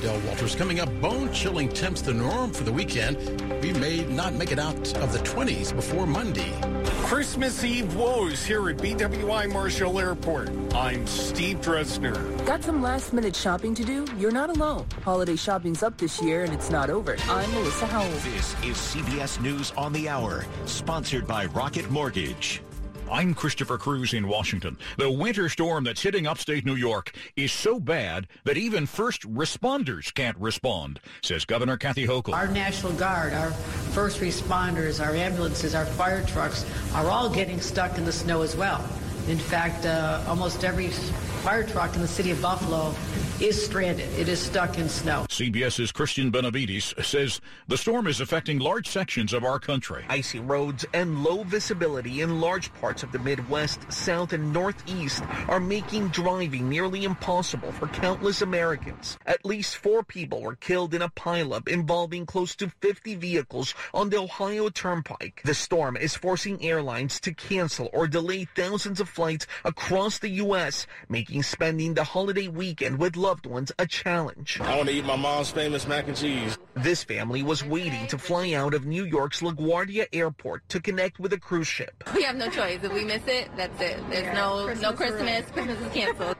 Del Walters coming up. Bone chilling temps the norm for the weekend. We may not make it out of the 20s before Monday. Christmas Eve woes here at BWI Marshall Airport. I'm Steve Dresner. Got some last minute shopping to do? You're not alone. Holiday shopping's up this year and it's not over. I'm Melissa Howell. This is CBS News on the Hour, sponsored by Rocket Mortgage. I'm Christopher Cruz in Washington. The winter storm that's hitting upstate New York is so bad that even first responders can't respond, says Governor Kathy Hochul. Our National Guard, our first responders, our ambulances, our fire trucks are all getting stuck in the snow as well. In fact, uh, almost every fire truck in the city of Buffalo is stranded. It is stuck in snow. CBS's Christian Benavides says the storm is affecting large sections of our country. Icy roads and low visibility in large parts of the Midwest, South, and Northeast are making driving nearly impossible for countless Americans. At least four people were killed in a pileup involving close to 50 vehicles on the Ohio Turnpike. The storm is forcing airlines to cancel or delay thousands of flights across the U.S., making spending the holiday weekend with loved ones a challenge. I want to eat my mom's famous mac and cheese. This family was waiting to fly out of New York's LaGuardia Airport to connect with a cruise ship. We have no choice. If we miss it, that's it. There's yeah, no Christmas no Christmas. Christmas is canceled.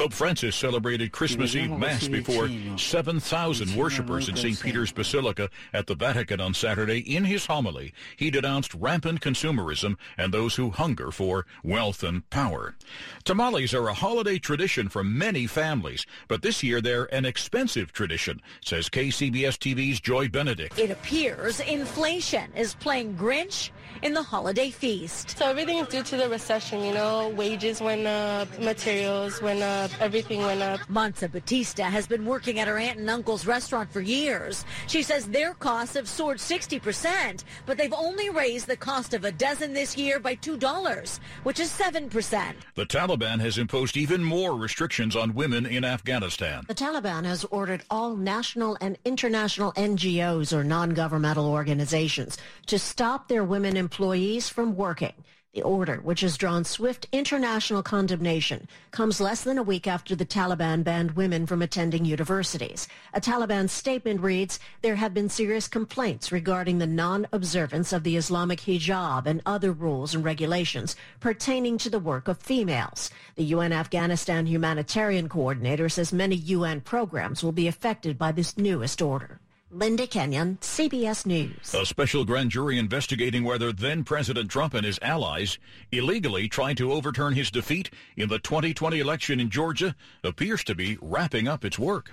Pope Francis celebrated Christmas Eve Mass before 7,000 worshippers in St. Peter's Basilica at the Vatican on Saturday. In his homily, he denounced rampant consumerism and those who hunger for wealth and power. Tamales are a holiday tradition for many families, but this year they're an expensive tradition, says KCBS TV's Joy Benedict. It appears inflation is playing Grinch in the holiday feast. So everything is due to the recession, you know, wages went up, materials went up, everything went up. Monza Batista has been working at her aunt and uncle's restaurant for years. She says their costs have soared 60%, but they've only raised the cost of a dozen this year by $2, which is 7%. The Taliban has imposed even more restrictions on women in Afghanistan. The Taliban has ordered all national and international NGOs or non-governmental organizations to stop their women employees from working. The order, which has drawn swift international condemnation, comes less than a week after the Taliban banned women from attending universities. A Taliban statement reads, there have been serious complaints regarding the non-observance of the Islamic hijab and other rules and regulations pertaining to the work of females. The UN Afghanistan humanitarian coordinator says many UN programs will be affected by this newest order. Linda Kenyon, CBS News. A special grand jury investigating whether then President Trump and his allies illegally tried to overturn his defeat in the 2020 election in Georgia appears to be wrapping up its work.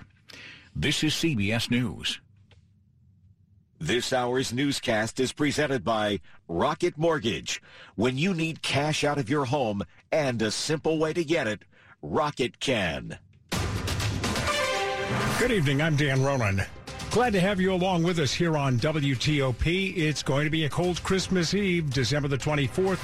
This is CBS News. This hour's newscast is presented by Rocket Mortgage. When you need cash out of your home and a simple way to get it, Rocket can. Good evening. I'm Dan Ronan. Glad to have you along with us here on WTOP. It's going to be a cold Christmas Eve, December the 24th.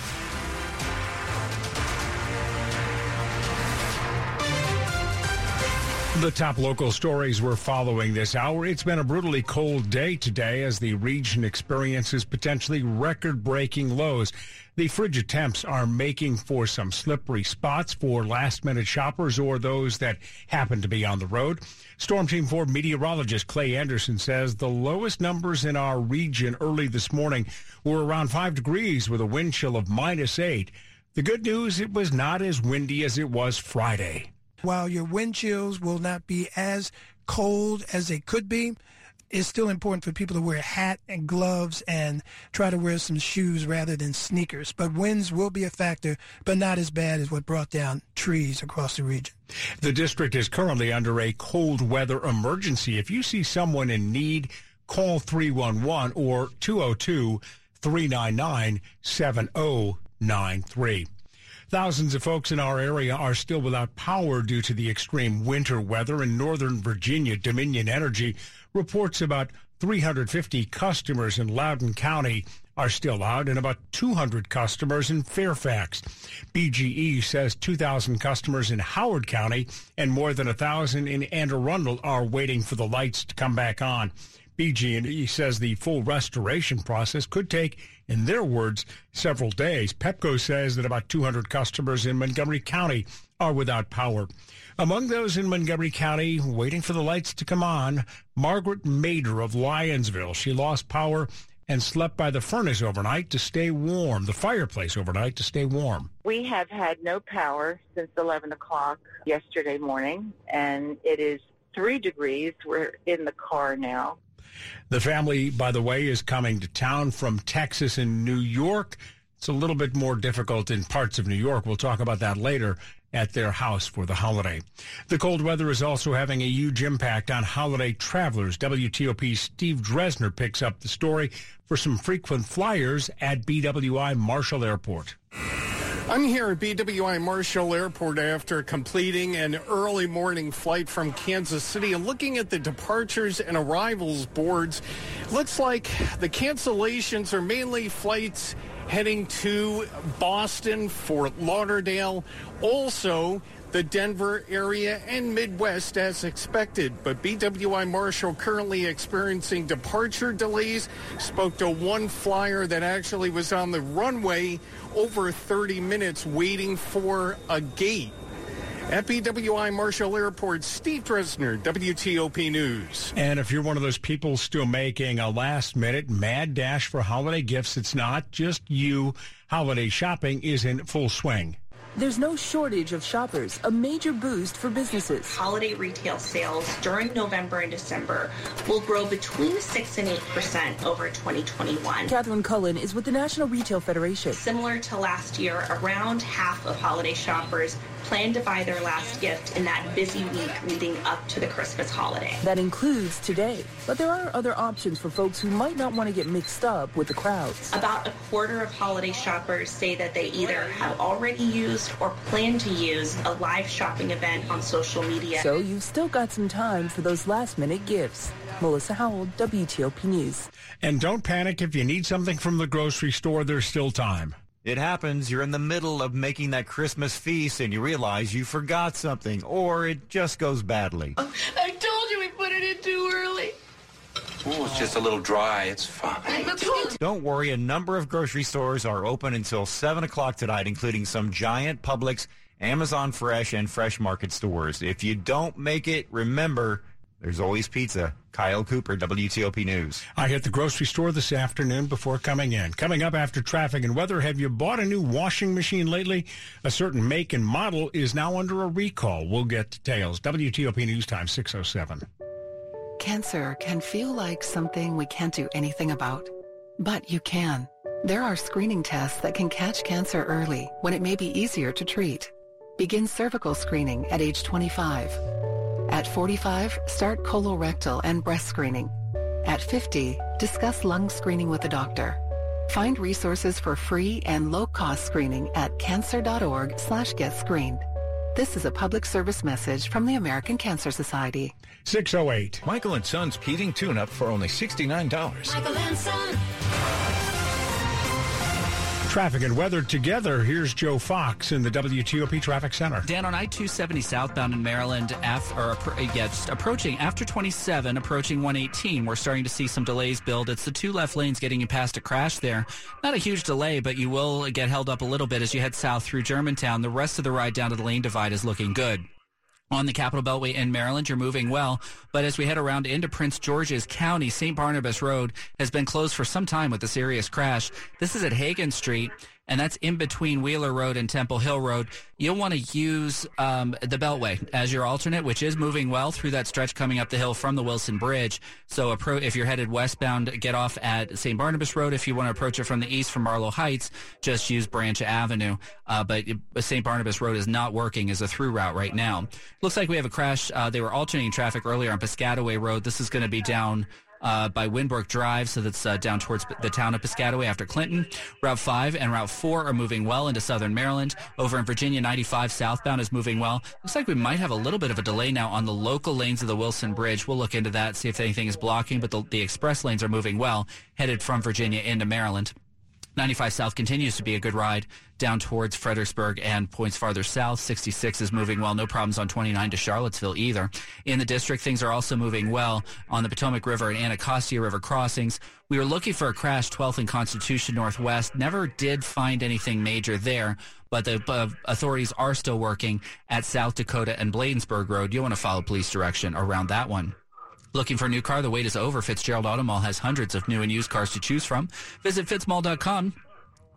The top local stories we're following this hour. It's been a brutally cold day today as the region experiences potentially record breaking lows. The frigid temps are making for some slippery spots for last minute shoppers or those that happen to be on the road. Storm Team 4 meteorologist Clay Anderson says the lowest numbers in our region early this morning were around 5 degrees with a wind chill of minus 8. The good news, it was not as windy as it was Friday. While your wind chills will not be as cold as they could be, it's still important for people to wear a hat and gloves and try to wear some shoes rather than sneakers. But winds will be a factor, but not as bad as what brought down trees across the region. The district is currently under a cold weather emergency. If you see someone in need, call 311 or 202 399 7093. Thousands of folks in our area are still without power due to the extreme winter weather in Northern Virginia. Dominion Energy reports about 350 customers in Loudoun County are still out and about 200 customers in Fairfax. BGE says 2,000 customers in Howard County and more than 1,000 in Anne Arundel are waiting for the lights to come back on. BG&E says the full restoration process could take, in their words, several days. Pepco says that about 200 customers in Montgomery County are without power. Among those in Montgomery County waiting for the lights to come on, Margaret Mader of Lyonsville. She lost power and slept by the furnace overnight to stay warm, the fireplace overnight to stay warm. We have had no power since 11 o'clock yesterday morning, and it is three degrees. We're in the car now. The family, by the way, is coming to town from Texas and New York. It's a little bit more difficult in parts of New York. We'll talk about that later at their house for the holiday. The cold weather is also having a huge impact on holiday travelers. WTOP's Steve Dresner picks up the story for some frequent flyers at BWI Marshall Airport. I'm here at BWI Marshall Airport after completing an early morning flight from Kansas City and looking at the departures and arrivals boards. Looks like the cancellations are mainly flights heading to Boston, Fort Lauderdale, also the Denver area and Midwest as expected. But BWI Marshall currently experiencing departure delays. Spoke to one flyer that actually was on the runway over 30 minutes waiting for a gate. At BWI Marshall Airport, Steve Dresner, WTOP News. And if you're one of those people still making a last minute mad dash for holiday gifts, it's not just you. Holiday shopping is in full swing. There's no shortage of shoppers, a major boost for businesses. Holiday retail sales during November and December will grow between 6 and 8% over 2021. Catherine Cullen is with the National Retail Federation. Similar to last year, around half of holiday shoppers plan to buy their last gift in that busy week leading up to the Christmas holiday. That includes today, but there are other options for folks who might not want to get mixed up with the crowds. About a quarter of holiday shoppers say that they either have already used or plan to use a live shopping event on social media. So you've still got some time for those last minute gifts. Melissa Howell, WTOP News. And don't panic if you need something from the grocery store, there's still time. It happens. You're in the middle of making that Christmas feast and you realize you forgot something or it just goes badly. Oh, I told you we put it in too early. Oh, it's just a little dry. It's fine. Don't worry. A number of grocery stores are open until 7 o'clock tonight, including some giant Publix, Amazon Fresh, and Fresh Market stores. If you don't make it, remember, there's always pizza. Kyle Cooper, WTOP News. I hit the grocery store this afternoon before coming in. Coming up after traffic and weather, have you bought a new washing machine lately? A certain make and model is now under a recall. We'll get details. WTOP News Time 607. Cancer can feel like something we can't do anything about, but you can. There are screening tests that can catch cancer early when it may be easier to treat. Begin cervical screening at age 25. At 45, start colorectal and breast screening. At 50, discuss lung screening with a doctor. Find resources for free and low-cost screening at cancer.org slash get screened. This is a public service message from the American Cancer Society. 608. Michael and Son's heating tune-up for only $69. Michael and Son. Traffic and weather together. Here's Joe Fox in the WTOP Traffic Center. Dan on I-270 southbound in Maryland, after, or, uh, yeah, just approaching after 27, approaching 118. We're starting to see some delays build. It's the two left lanes getting you past a crash there. Not a huge delay, but you will get held up a little bit as you head south through Germantown. The rest of the ride down to the lane divide is looking good on the Capital Beltway in Maryland. You're moving well. But as we head around into Prince George's County, St. Barnabas Road has been closed for some time with a serious crash. This is at Hagen Street and that's in between Wheeler Road and Temple Hill Road. You'll want to use um, the Beltway as your alternate, which is moving well through that stretch coming up the hill from the Wilson Bridge. So if you're headed westbound, get off at St. Barnabas Road. If you want to approach it from the east from Marlow Heights, just use Branch Avenue. Uh, but St. Barnabas Road is not working as a through route right now. Looks like we have a crash. Uh, they were alternating traffic earlier on Piscataway Road. This is going to be down uh, by Winbrook Drive, so that's uh, down towards the town of Piscataway after Clinton. Route 5 and Route 4 are moving well into southern Maryland. Over in Virginia, 95 southbound is moving well. Looks like we might have a little bit of a delay now on the local lanes of the Wilson Bridge. We'll look into that, see if anything is blocking, but the, the express lanes are moving well, headed from Virginia into Maryland. 95 South continues to be a good ride down towards Fredericksburg and points farther south. 66 is moving well. No problems on 29 to Charlottesville either. In the district, things are also moving well on the Potomac River and Anacostia River crossings. We were looking for a crash 12th and Constitution Northwest. Never did find anything major there, but the uh, authorities are still working at South Dakota and Bladensburg Road. You'll want to follow police direction around that one. Looking for a new car? The wait is over. Fitzgerald Auto Mall has hundreds of new and used cars to choose from. Visit fitzmall.com.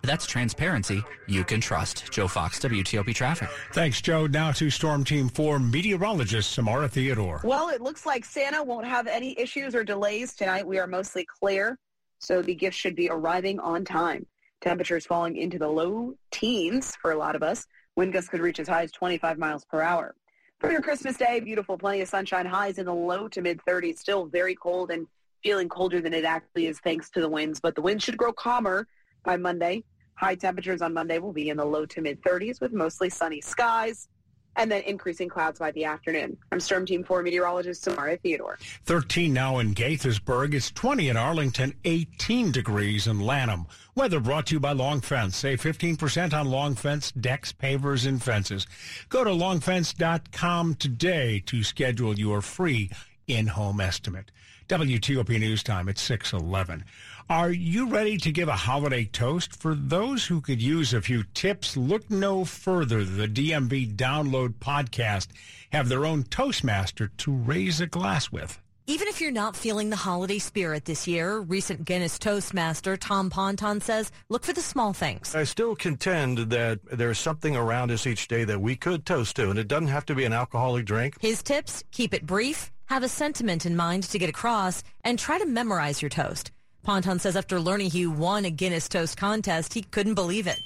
That's transparency you can trust. Joe Fox, WTOP Traffic. Thanks, Joe. Now to Storm Team 4 meteorologist Samara Theodore. Well, it looks like Santa won't have any issues or delays tonight. We are mostly clear, so the gift should be arriving on time. Temperatures falling into the low teens for a lot of us. Wind gusts could reach as high as 25 miles per hour. For your Christmas day, beautiful, plenty of sunshine, highs in the low to mid 30s, still very cold and feeling colder than it actually is thanks to the winds, but the winds should grow calmer by Monday. High temperatures on Monday will be in the low to mid 30s with mostly sunny skies and then increasing clouds by the afternoon. I'm Storm Team 4 meteorologist Samara Theodore. 13 now in Gaithersburg. It's 20 in Arlington, 18 degrees in Lanham. Weather brought to you by Long Fence. Save 15% on Long Fence decks, pavers, and fences. Go to longfence.com today to schedule your free in-home estimate. WTOP News Time at 611. Are you ready to give a holiday toast? For those who could use a few tips, look no further. The DMV Download podcast have their own Toastmaster to raise a glass with. Even if you're not feeling the holiday spirit this year, recent Guinness Toastmaster Tom Ponton says, look for the small things. I still contend that there's something around us each day that we could toast to, and it doesn't have to be an alcoholic drink. His tips, keep it brief, have a sentiment in mind to get across, and try to memorize your toast. Ponton says after learning he won a Guinness Toast contest, he couldn't believe it.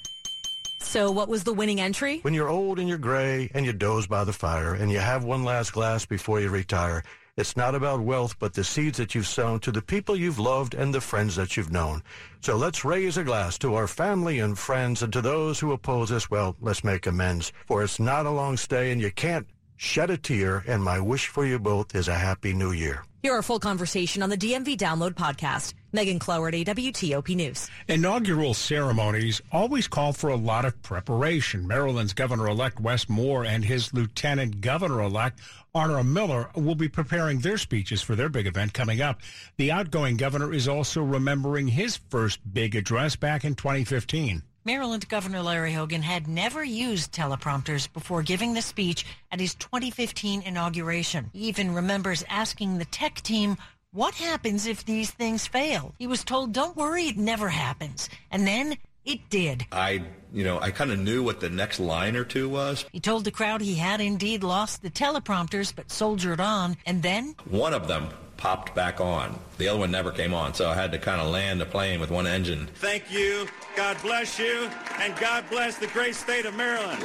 So what was the winning entry? When you're old and you're gray and you doze by the fire and you have one last glass before you retire, it's not about wealth, but the seeds that you've sown to the people you've loved and the friends that you've known. So let's raise a glass to our family and friends and to those who oppose us. Well, let's make amends. For it's not a long stay and you can't shed a tear. And my wish for you both is a happy new year. Hear our full conversation on the DMV Download podcast. Megan Cloherty, WTOP News. Inaugural ceremonies always call for a lot of preparation. Maryland's Governor-elect Wes Moore and his Lieutenant Governor-elect Aruna Miller will be preparing their speeches for their big event coming up. The outgoing governor is also remembering his first big address back in 2015. Maryland Governor Larry Hogan had never used teleprompters before giving the speech at his 2015 inauguration. He even remembers asking the tech team, what happens if these things fail? He was told, don't worry, it never happens. And then it did. I, you know, I kind of knew what the next line or two was. He told the crowd he had indeed lost the teleprompters, but soldiered on. And then one of them popped back on. The other one never came on, so I had to kind of land the plane with one engine. Thank you. God bless you, and God bless the great state of Maryland.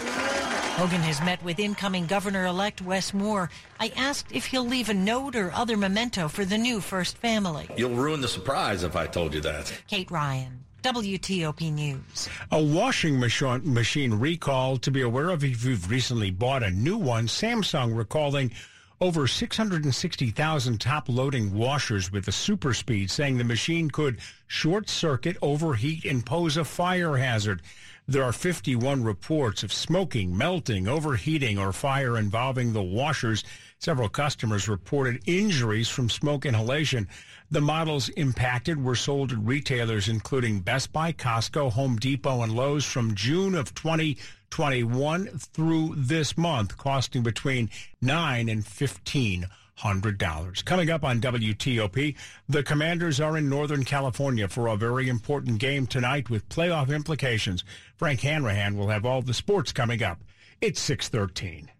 Hogan has met with incoming Governor-elect Wes Moore. I asked if he'll leave a note or other memento for the new First Family. You'll ruin the surprise if I told you that. Kate Ryan. WTOP News. A washing machine, recall to be aware of if you've recently bought a new one. Samsung recalling over 660,000 top loading washers with a super speed, saying the machine could short circuit, overheat, and pose a fire hazard. There are 51 reports of smoking, melting, overheating, or fire involving the washers. Several customers reported injuries from smoke inhalation. The models impacted were sold at retailers including Best Buy, Costco, Home Depot, and Lowe's from June of 2021 through this month, costing between 9 and 15 hundred dollars. Coming up on WTOP, the Commanders are in Northern California for a very important game tonight with playoff implications. Frank Hanrahan will have all the sports coming up. It's six thirteen.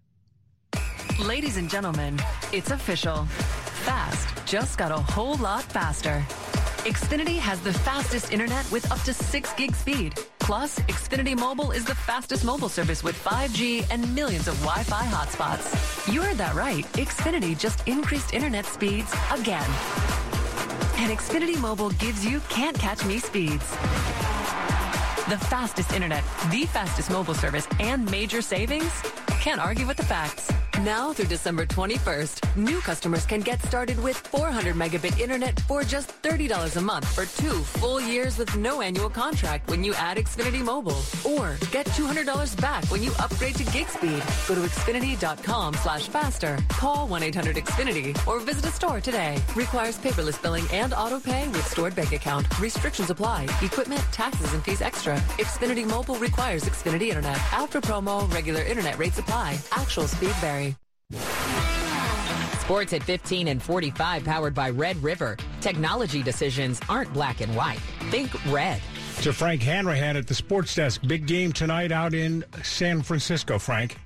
Ladies and gentlemen, it's official. Fast just got a whole lot faster. Xfinity has the fastest internet with up to 6 gig speed. Plus, Xfinity Mobile is the fastest mobile service with 5G and millions of Wi-Fi hotspots. You heard that right. Xfinity just increased internet speeds again. And Xfinity Mobile gives you can't catch me speeds. The fastest internet, the fastest mobile service, and major savings? Can't argue with the facts. Now through December 21st, new customers can get started with 400 megabit internet for just $30 a month for two full years with no annual contract when you add Xfinity Mobile. Or get $200 back when you upgrade to gig speed. Go to Xfinity.com slash faster. Call 1-800-XFINITY or visit a store today. Requires paperless billing and auto pay with stored bank account. Restrictions apply. Equipment, taxes, and fees extra. Xfinity Mobile requires Xfinity Internet. After promo, regular internet rates apply. Actual speed vary. Sports at 15 and 45 powered by Red River. Technology decisions aren't black and white. Think red. To Frank Hanrahan at the sports desk. Big game tonight out in San Francisco, Frank.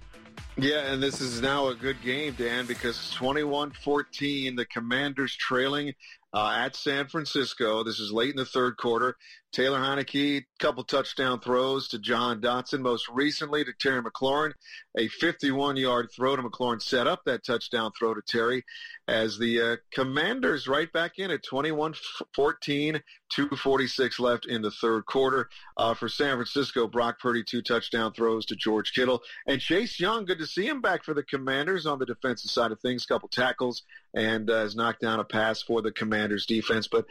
Yeah, and this is now a good game, Dan, because 21-14, the Commanders trailing uh, at San Francisco. This is late in the third quarter. Taylor Heinicke, couple touchdown throws to Jahan Dotson, most recently to Terry McLaurin. A 51-yard throw to McLaurin set up that touchdown throw to Terry as the uh, Commanders right back in at 21-14, 2.46 left in the third quarter. Uh, for San Francisco, Brock Purdy, two touchdown throws to George Kittle. And Chase Young, good to see him back for the Commanders on the defensive side of things, couple tackles, and uh, has knocked down a pass for the Commanders defense. But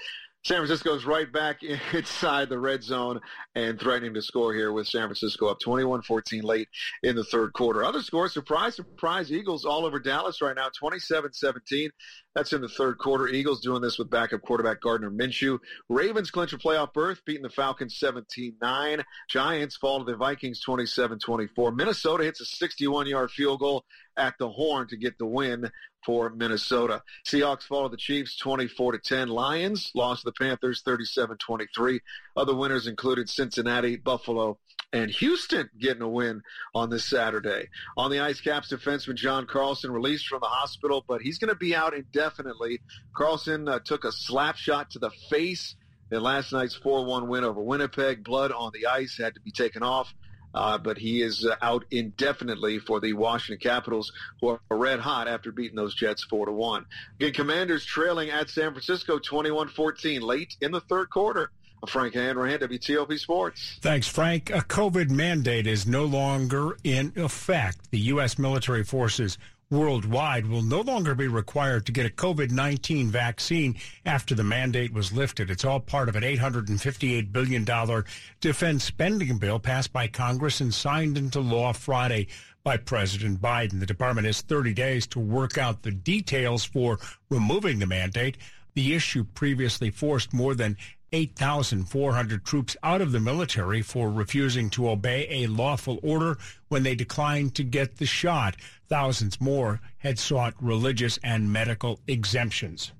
San Francisco's right back inside the red zone and threatening to score here with San Francisco up 21-14 late in the third quarter. Other scores, surprise, surprise, Eagles all over Dallas right now, 27-17. That's in the third quarter. Eagles doing this with backup quarterback Gardner Minshew. Ravens clinch a playoff berth, beating the Falcons 17-9. Giants fall to the Vikings 27-24. Minnesota hits a 61-yard field goal at the horn to get the win for Minnesota. Seahawks fall to the Chiefs 24 to 10. Lions lost to the Panthers 37-23. Other winners included Cincinnati, Buffalo, and Houston getting a win on this Saturday. On the Ice Caps, defenseman John Carlson released from the hospital, but he's going to be out indefinitely. Carlson uh, took a slap shot to the face in last night's 4-1 win over Winnipeg. Blood on the ice had to be taken off. Uh, but he is uh, out indefinitely for the Washington Capitals, who are red hot after beating those Jets 4 to 1. Again, Commanders trailing at San Francisco 21 14 late in the third quarter. Frank Hanrahan, WTOP Sports. Thanks, Frank. A COVID mandate is no longer in effect. The U.S. military forces worldwide will no longer be required to get a COVID 19 vaccine after the mandate was lifted. It's all part of an $858 billion defense spending bill passed by Congress and signed into law Friday by President Biden. The department has 30 days to work out the details for removing the mandate. The issue previously forced more than 8,400 troops out of the military for refusing to obey a lawful order when they declined to get the shot. Thousands more had sought religious and medical exemptions.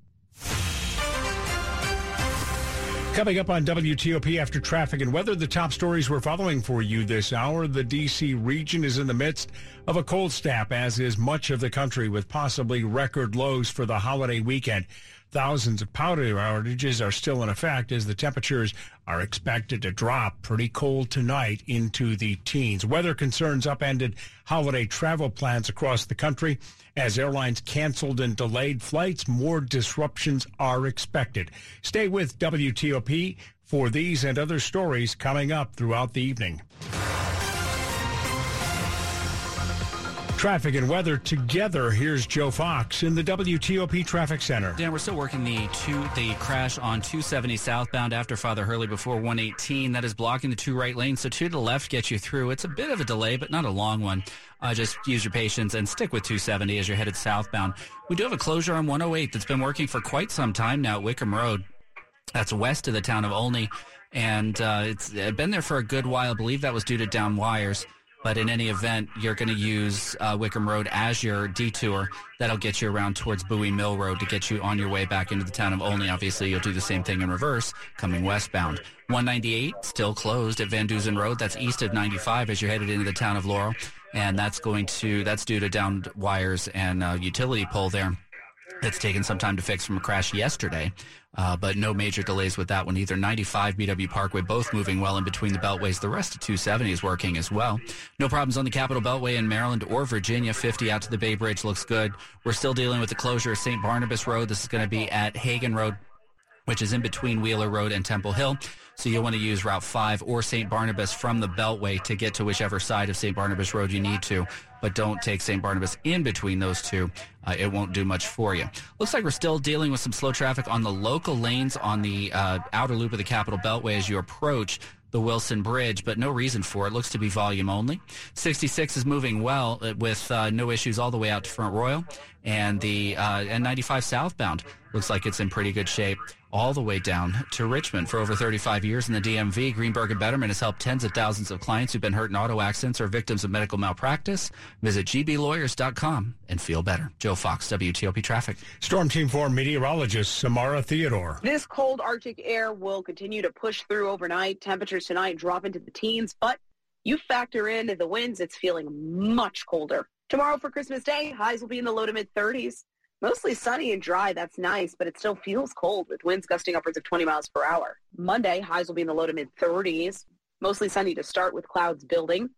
Coming up on WTOP after traffic and weather, the top stories we're following for you this hour. The D.C. region is in the midst of a cold snap, as is much of the country, with possibly record lows for the holiday weekend. Thousands of power outages are still in effect as the temperatures are expected to drop pretty cold tonight into the teens. Weather concerns upended holiday travel plans across the country. As airlines canceled and delayed flights, more disruptions are expected. Stay with WTOP for these and other stories coming up throughout the evening. Traffic and weather together. Here's Joe Fox in the WTOP Traffic Center. Dan, we're still working the two the crash on 270 southbound after Father Hurley before 118. That is blocking the two right lanes. So two to the left gets you through. It's a bit of a delay, but not a long one. Uh, just use your patience and stick with 270 as you're headed southbound. We do have a closure on 108 that's been working for quite some time now at Wickham Road. That's west of the town of Olney, and uh, it's been there for a good while. I believe that was due to down wires. But in any event, you're going to use uh, Wickham Road as your detour. That'll get you around towards Bowie Mill Road to get you on your way back into the town of Olney. Obviously, you'll do the same thing in reverse coming westbound. 198 still closed at Van Dusen Road. That's east of 95 as you're headed into the town of Laurel, and that's going to that's due to downed wires and uh, utility pole there. That's taken some time to fix from a crash yesterday. Uh, but no major delays with that one either. 95 BW Parkway, both moving well in between the beltways. The rest of 270 is working as well. No problems on the Capital Beltway in Maryland or Virginia. 50 out to the Bay Bridge looks good. We're still dealing with the closure of St. Barnabas Road. This is going to be at Hagen Road which is in between Wheeler Road and Temple Hill. So you'll want to use Route 5 or St. Barnabas from the Beltway to get to whichever side of St. Barnabas Road you need to. But don't take St. Barnabas in between those two. Uh, it won't do much for you. Looks like we're still dealing with some slow traffic on the local lanes on the uh, outer loop of the Capital Beltway as you approach the Wilson Bridge, but no reason for it. Looks to be volume only. 66 is moving well uh, with uh, no issues all the way out to Front Royal, and the uh, N95 southbound looks like it's in pretty good shape all the way down to Richmond. For over 35 years in the DMV, Greenberg and Bederman has helped tens of thousands of clients who've been hurt in auto accidents or victims of medical malpractice. Visit gblawyers.com and feel better. Joe Fox, WTOP Traffic. Storm Team 4 meteorologist Samara Theodore. This cold Arctic air will continue to push through overnight. Temperatures tonight drop into the teens, but you factor in the winds, it's feeling much colder. Tomorrow for Christmas Day, highs will be in the low to mid 30s. Mostly sunny and dry. That's nice, but it still feels cold with winds gusting upwards of 20 miles per hour. Monday, highs will be in the low to mid 30s. Mostly sunny to start with clouds building.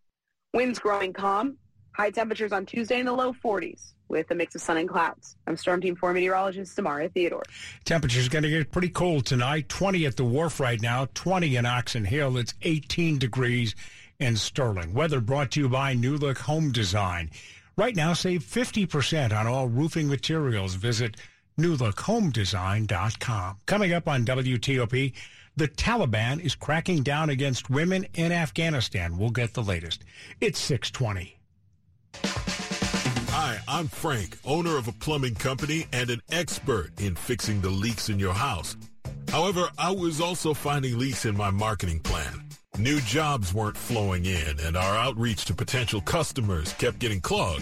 Winds growing calm. High temperatures on Tuesday in the low 40s with a mix of sun and clouds. I'm Storm Team 4 meteorologist Samara Theodore. Temperature's going to get pretty cold tonight. 20 at the wharf right now, 20 in Oxon Hill. It's 18 degrees in Sterling. Weather brought to you by New Look Home Design. Right now, save 50% on all roofing materials. Visit newlookhomedesign.com. Coming up on WTOP, the Taliban is cracking down against women in Afghanistan. We'll get the latest. It's 620. Hi, I'm Frank, owner of a plumbing company and an expert in fixing the leaks in your house. However, I was also finding leaks in my marketing plan. New jobs weren't flowing in, and our outreach to potential customers kept getting clogged.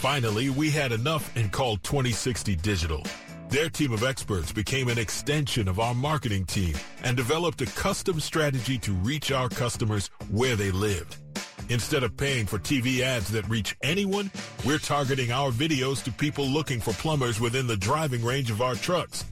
Finally, we had enough and called 2060 Digital. Their team of experts became an extension of our marketing team and developed a custom strategy to reach our customers where they lived. Instead of paying for TV ads that reach anyone, we're targeting our videos to people looking for plumbers within the driving range of our trucks.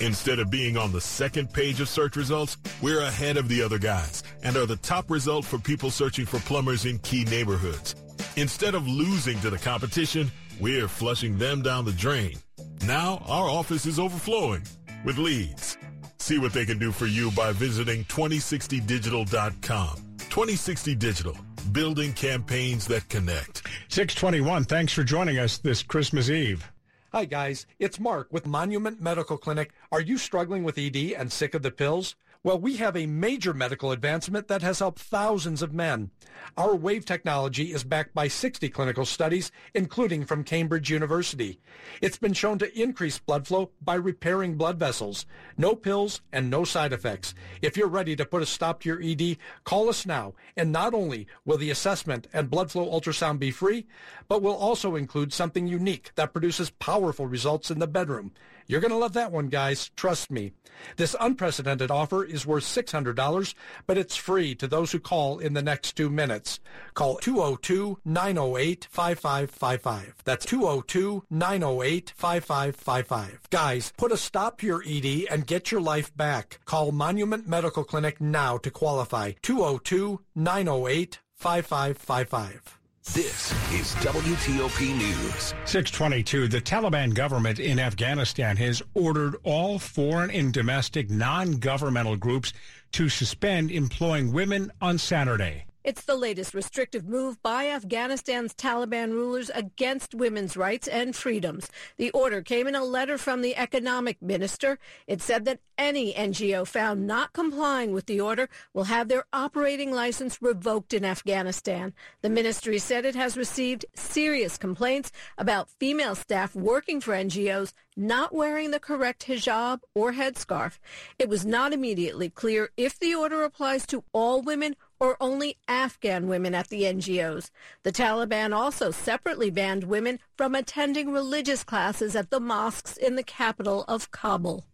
Instead of being on the second page of search results, we're ahead of the other guys and are the top result for people searching for plumbers in key neighborhoods. Instead of losing to the competition, we're flushing them down the drain. Now our office is overflowing with leads. See what they can do for you by visiting 2060digital.com. 2060 Digital, building campaigns that connect. 621, thanks for joining us this Christmas Eve. Hi, guys. It's Mark with Monument Medical Clinic. Are you struggling with ED and sick of the pills? Well, we have a major medical advancement that has helped thousands of men. Our wave technology is backed by 60 clinical studies, including from Cambridge University. It's been shown to increase blood flow by repairing blood vessels. No pills and no side effects. If you're ready to put a stop to your ED, call us now. And not only will the assessment and blood flow ultrasound be free, but we'll also include something unique that produces powerful results in the bedroom. You're going to love that one, guys. Trust me. This unprecedented offer is worth $600, but it's free to those who call in the next two minutes. Call 202-908-5555. That's 202-908-5555. Guys, put a stop to your ED and get your life back. Call Monument Medical Clinic now to qualify. 202-908-5555. This is WTOP News. 622. The Taliban government in Afghanistan has ordered all foreign and domestic non-governmental groups to suspend employing women on Saturday. It's the latest restrictive move by Afghanistan's Taliban rulers against women's rights and freedoms. The order came in a letter from the economic minister. It said that any NGO found not complying with the order will have their operating license revoked in Afghanistan. The ministry said it has received serious complaints about female staff working for NGOs not wearing the correct hijab or headscarf. It was not immediately clear if the order applies to all women or only Afghan women at the NGOs. The Taliban also separately banned women from attending religious classes at the mosques in the capital of Kabul.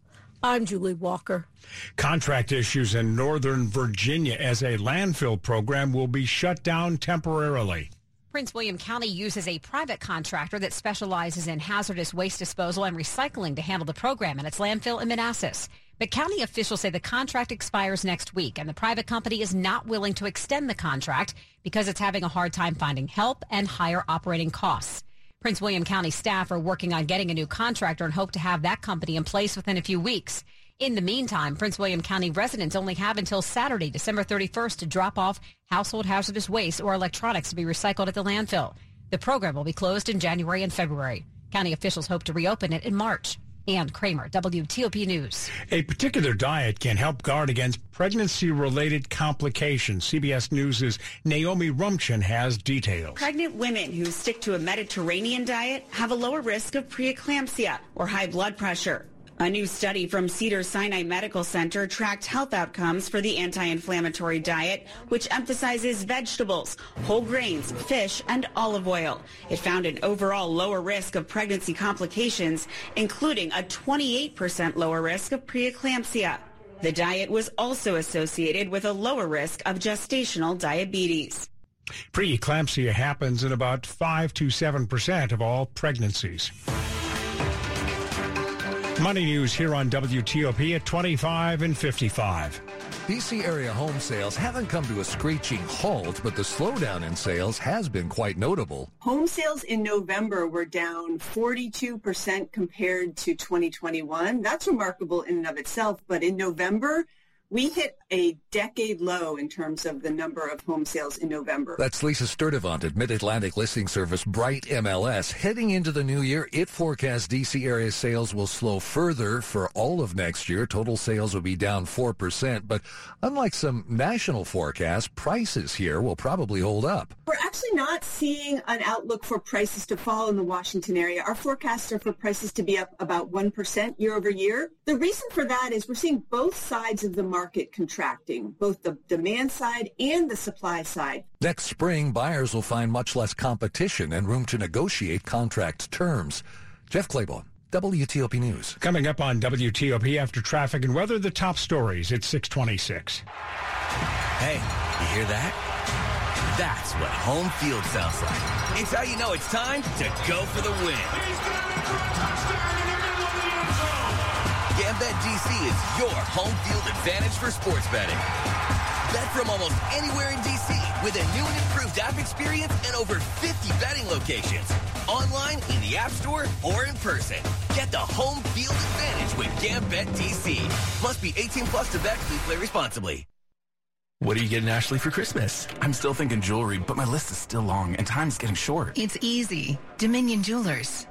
I'm Julie Walker. Contract issues in Northern Virginia as a landfill program will be shut down temporarily. Prince William County uses a private contractor that specializes in hazardous waste disposal and recycling to handle the program in its landfill in Manassas. But county officials say the contract expires next week, and the private company is not willing to extend the contract because it's having a hard time finding help and higher operating costs. Prince William County staff are working on getting a new contractor and hope to have that company in place within a few weeks. In the meantime, Prince William County residents only have until Saturday, December 31st to drop off household hazardous waste or electronics to be recycled at the landfill. The program will be closed in January and February. County officials hope to reopen it in March. Ann Kramer, WTOP News. A particular diet can help guard against pregnancy-related complications. CBS News' Naomi Ruchim has details. Pregnant women who stick to a Mediterranean diet have a lower risk of preeclampsia or high blood pressure. A new study from Cedars-Sinai Medical Center tracked health outcomes for the anti-inflammatory diet, which emphasizes vegetables, whole grains, fish, and olive oil. It found an overall lower risk of pregnancy complications, including a 28% lower risk of preeclampsia. The diet was also associated with a lower risk of gestational diabetes. Preeclampsia happens in about 5 to 7% of all pregnancies. Money News here on WTOP at 25 and 55. DC area home sales haven't come to a screeching halt, but the slowdown in sales has been quite notable. Home sales in November were down 42% compared to 2021. That's remarkable in and of itself, but in November, we hit a decade low in terms of the number of home sales in November. That's Lisa Sturtevant at Mid-Atlantic listing service Bright MLS. Heading into the new year, it forecasts DC area sales will slow further for all of next year. Total sales will be down 4%, but unlike some national forecasts, prices here will probably hold up. We're actually not seeing an outlook for prices to fall in the Washington area. Our forecasts are for prices to be up about 1% year over year. The reason for that is we're seeing both sides of the market contracting, both the demand side and the supply side. Next spring, buyers will find much less competition and room to negotiate contract terms. Jeff Clabaugh, WTOP News. Coming up on WTOP after traffic and weather, the top stories at 626. Hey, you hear that? That's what home field sounds like. It's how you know it's time to go for the win. GambetDC is your home field advantage for sports betting. Bet from almost anywhere in DC with a new and improved app experience and over 50 betting locations. Online, in the App Store, or in person. Get the home field advantage with GambetDC. Must be 18 plus to bet. Please play responsibly. What are you getting Ashley for Christmas? I'm still thinking jewelry, but my list is still long and time's getting short. It's easy. Dominion Jewelers.